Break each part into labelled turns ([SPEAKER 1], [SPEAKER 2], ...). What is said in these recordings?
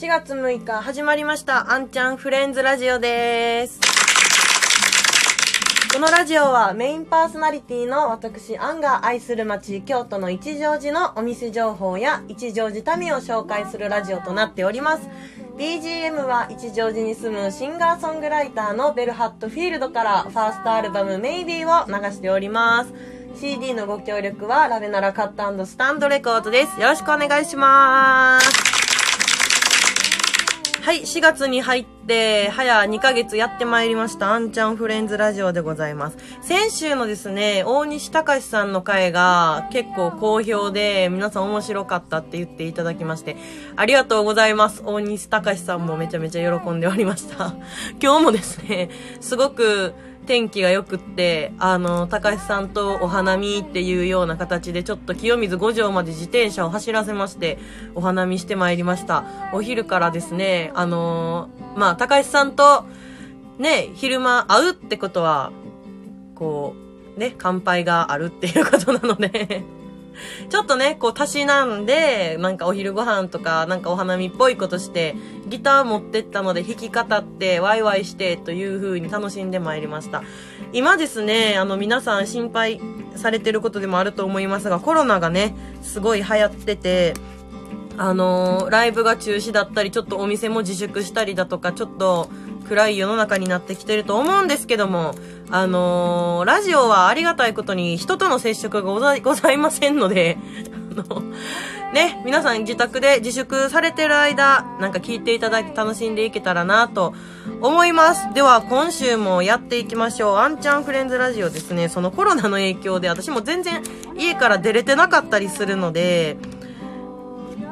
[SPEAKER 1] 4月6日始まりました、あんちゃんフレンズラジオです。このラジオはメインパーソナリティの私、アンが愛する街、京都の一乗寺のお店情報や一乗寺民を紹介するラジオとなっております。BGM は一乗寺に住むシンガーソングライターのベルハットフィールドからファーストアルバムメイビーを流しております。CD のご協力はラベナラカットスタンドレコードです。よろしくお願いします。はい、4月に入って、早2ヶ月やってまいりました、あんちゃんフレンズラジオでございます。先週のですね、大西隆さんの回が結構好評で、皆さん面白かったって言っていただきまして、ありがとうございます。大西隆さんもめちゃめちゃ喜んでおりました。今日もですね、すごく、天気が良くって、あの、高橋さんとお花見っていうような形で、ちょっと清水五条まで自転車を走らせまして、お花見してまいりました。お昼からですね、あのまあ、高橋さんと、ね、昼間会うってことは、こう、ね、乾杯があるっていうことなので、ちょっとね、こう、たしなんで、なんかお昼ご飯とか、なんかお花見っぽいことして、ギター持ってったので弾き語って、ワイワイして、という風に楽しんでまいりました。今ですね、あの、皆さん心配されてることでもあると思いますが、コロナがね、すごい流行ってて、あのーライブが中止だったり、ちょっとお店も自粛したりだとか、ちょっと暗い世の中になってきてると思うんですけども、あのーラジオはありがたいことに人との接触がございございませんので、あの、ね、皆さん自宅で自粛されてる間、なんか聞いていただいて楽しんでいけたらなと思います。では、今週もやっていきましょう。あんちゃんフレンズラジオですね、そのコロナの影響で私も全然家から出れてなかったりするので、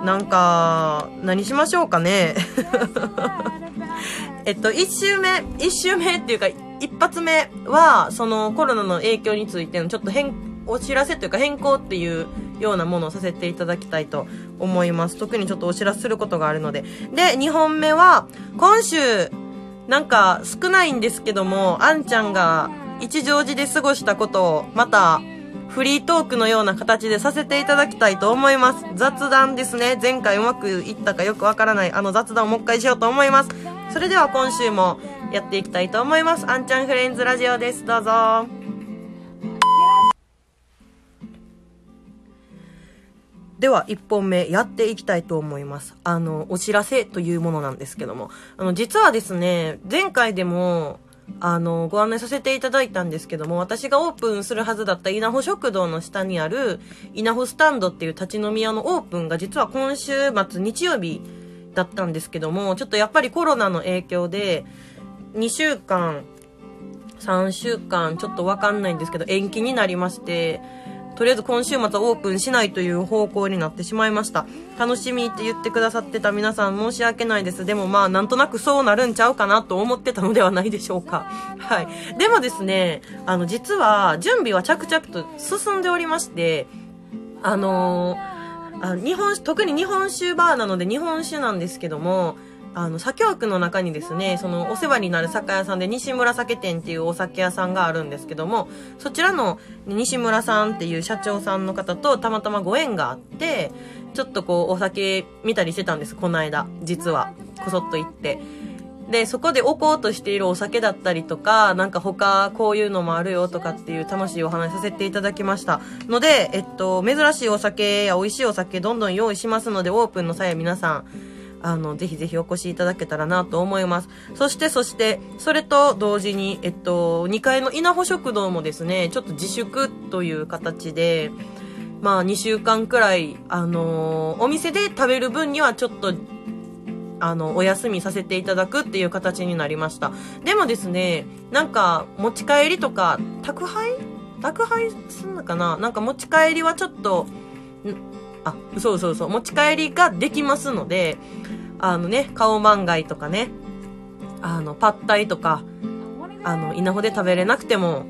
[SPEAKER 1] なんか、何しましょうかね。えっと、一周目、一周目っていうか、一発目は、そのコロナの影響についてのちょっと変、お知らせというか変更っていうようなものをさせていただきたいと思います。特にちょっとお知らせすることがあるので。で、二本目は、今週、なんか少ないんですけども、あんちゃんが一乗寺で過ごしたことを、また、フリートークのような形でさせていただきたいと思います。雑談ですね。前回うまくいったかよくわからないあの雑談をもう一回しようと思います。それでは今週もやっていきたいと思います。あんちゃんフレンズラジオです。どうぞ。では、1本目やっていきたいと思います。あの、お知らせというものなんですけども。あの、実はですね、前回でも、あの、ご案内させていただいたんですけども、私がオープンするはずだった稲穂食堂の下にある、稲穂スタンドっていう立ち飲み屋のオープンが実は今週末日曜日だったんですけども、ちょっとやっぱりコロナの影響で、2週間、3週間、ちょっとわかんないんですけど、延期になりまして、とりあえず今週末オープンしないという方向になってしまいました。楽しみって言ってくださってた皆さん申し訳ないです。でもまあなんとなくそうなるんちゃうかなと思ってたのではないでしょうか。はい。でもですね、あの実は準備は着々と進んでおりまして、あのーあ日本、特に日本酒バーなので日本酒なんですけども、あの、左京区の中にですね、そのお世話になる酒屋さんで西村酒店っていうお酒屋さんがあるんですけども、そちらの西村さんっていう社長さんの方とたまたまご縁があって、ちょっとこうお酒見たりしてたんです、この間。実は。こそっと行って。で、そこで置こうとしているお酒だったりとか、なんか他こういうのもあるよとかっていう楽しいお話させていただきました。ので、えっと、珍しいお酒や美味しいお酒どんどん用意しますので、オープンの際は皆さん、あの、ぜひぜひお越しいただけたらなと思います。そして、そして、それと同時に、えっと、2階の稲穂食堂もですね、ちょっと自粛という形で、まあ、2週間くらい、あのお店で食べる分にはちょっと、あの、お休みさせていただくっていう形になりました。でもですね、なんか、持ち帰りとか、宅配？宅配すんのかな？なんか持ち帰りはちょっと、あ、そうそうそう、持ち帰りができますので、あのね、顔漫画とかね、あの、パッタイとか、あの、稲穂で食べれなくても、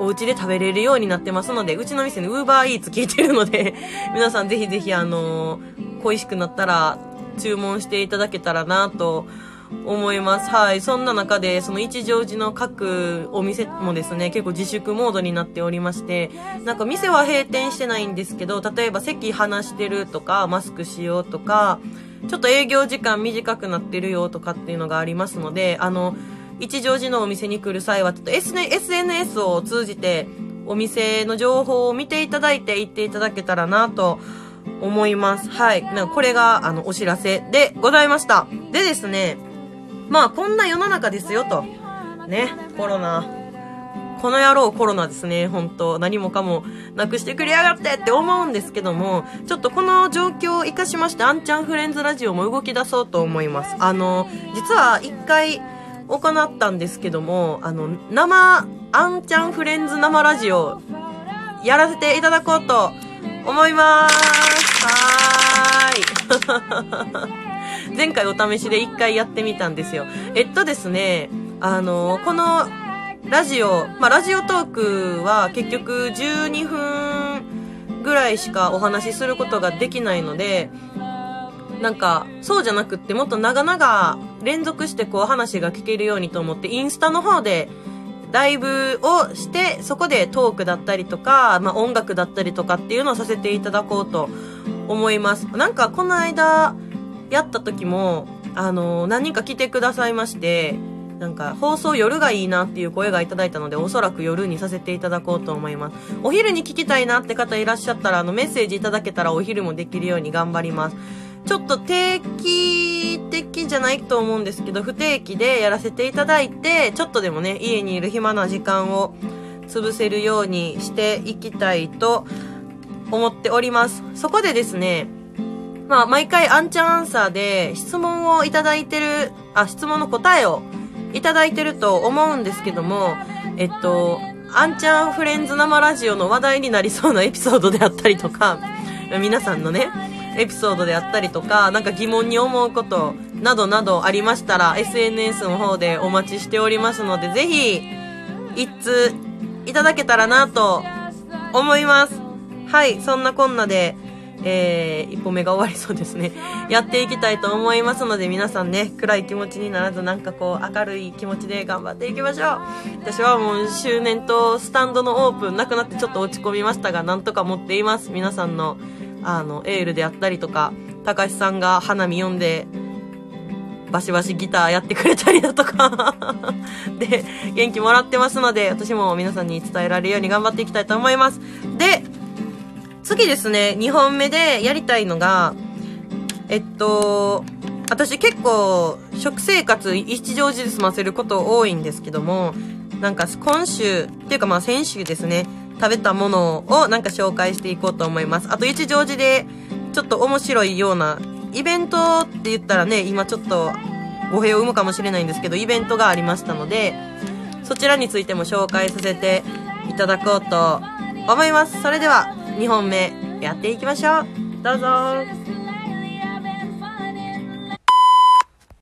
[SPEAKER 1] お家で食べれるようになってますので、うちの店にウーバーイーツ聞いてるので、皆さんぜひぜひあの恋しくなったら注文していただけたらなと思います。はい。そんな中で、その一乗寺の各お店もですね、結構自粛モードになっておりまして、なんか店は閉店してないんですけど、例えば席離してるとか、マスクしようとか、ちょっと営業時間短くなってるよとかっていうのがありますので、あの、一乗寺のお店に来る際は、ちょっと SNS を通じて、お店の情報を見ていただいて行っていただけたらなと思います。はい。なんかこれが、あの、お知らせでございました。でですね、まあ、こんな世の中ですよと。ね、コロナ。この野郎コロナですね、本当何もかもなくしてくれやがってって思うんですけども、ちょっとこの状況を活かしまして、あんちゃんフレンズラジオも動き出そうと思います。あの、実は一回行ったんですけども、あの、生、あんちゃんフレンズ生ラジオ、やらせていただこうと思います。はーい。前回お試しで一回やってみたんですよ。えっとですね、あの、このラジオ、まあ、ラジオトークは結局12分ぐらいしかお話しすることができないので、なんか、そうじゃなくってもっと長々連続してこう話が聞けるようにと思って、インスタの方でライブをして、そこでトークだったりとか、まあ、音楽だったりとかっていうのをさせていただこうと思います。なんかこの間やった時も、あの、何人か来てくださいまして、なんか放送夜がいいなっていう声がいただいたのでおそらく夜にさせていただこうと思いますお昼に聞きたいなって方いらっしゃったらあのメッセージいただけたらお昼もできるように頑張りますちょっと定期的じゃないと思うんですけど、不定期でやらせていただいて、ちょっとでもね、家にいる暇な時間を潰せるようにしていきたいと思っております。そこでですね、まあ、毎回アンチャンアンサーで質問をいただいてる、あ、質問の答えをいただいてると思うんですけども、えっと、アンチャンフレンズ生ラジオの話題になりそうなエピソードであったりとか、皆さんのね、エピソードであったりとか、なんか疑問に思うことなどなどありましたら、SNS の方でお待ちしておりますので、ぜひ、一通いただけたらなと思います。はい、そんなこんなで、えー、一歩目が終わりそうですね。やっていきたいと思いますので、皆さんね、暗い気持ちにならず、なんかこう、明るい気持ちで頑張っていきましょう。私はもう、周年とスタンドのオープンなくなってちょっと落ち込みましたが、なんとか持っています。皆さんのあの、エールであったりとか、高橋さんが花見読んで、バシバシギターやってくれたりだとか で、元気もらってますので、私も皆さんに伝えられるように頑張っていきたいと思います。で、次ですね、2本目でやりたいのが、えっと、私結構、食生活一乗寺で済ませること多いんですけども、なんか今週、っていうかまあ先週ですね、食べたものをなんか紹介していこうと思います。あと一乗寺でちょっと面白いようなイベントって言ったらね、今ちょっと語弊を生むかもしれないんですけど、イベントがありましたので、そちらについても紹介させていただこうと思います。それでは2本目やっていきましょう。どうぞ。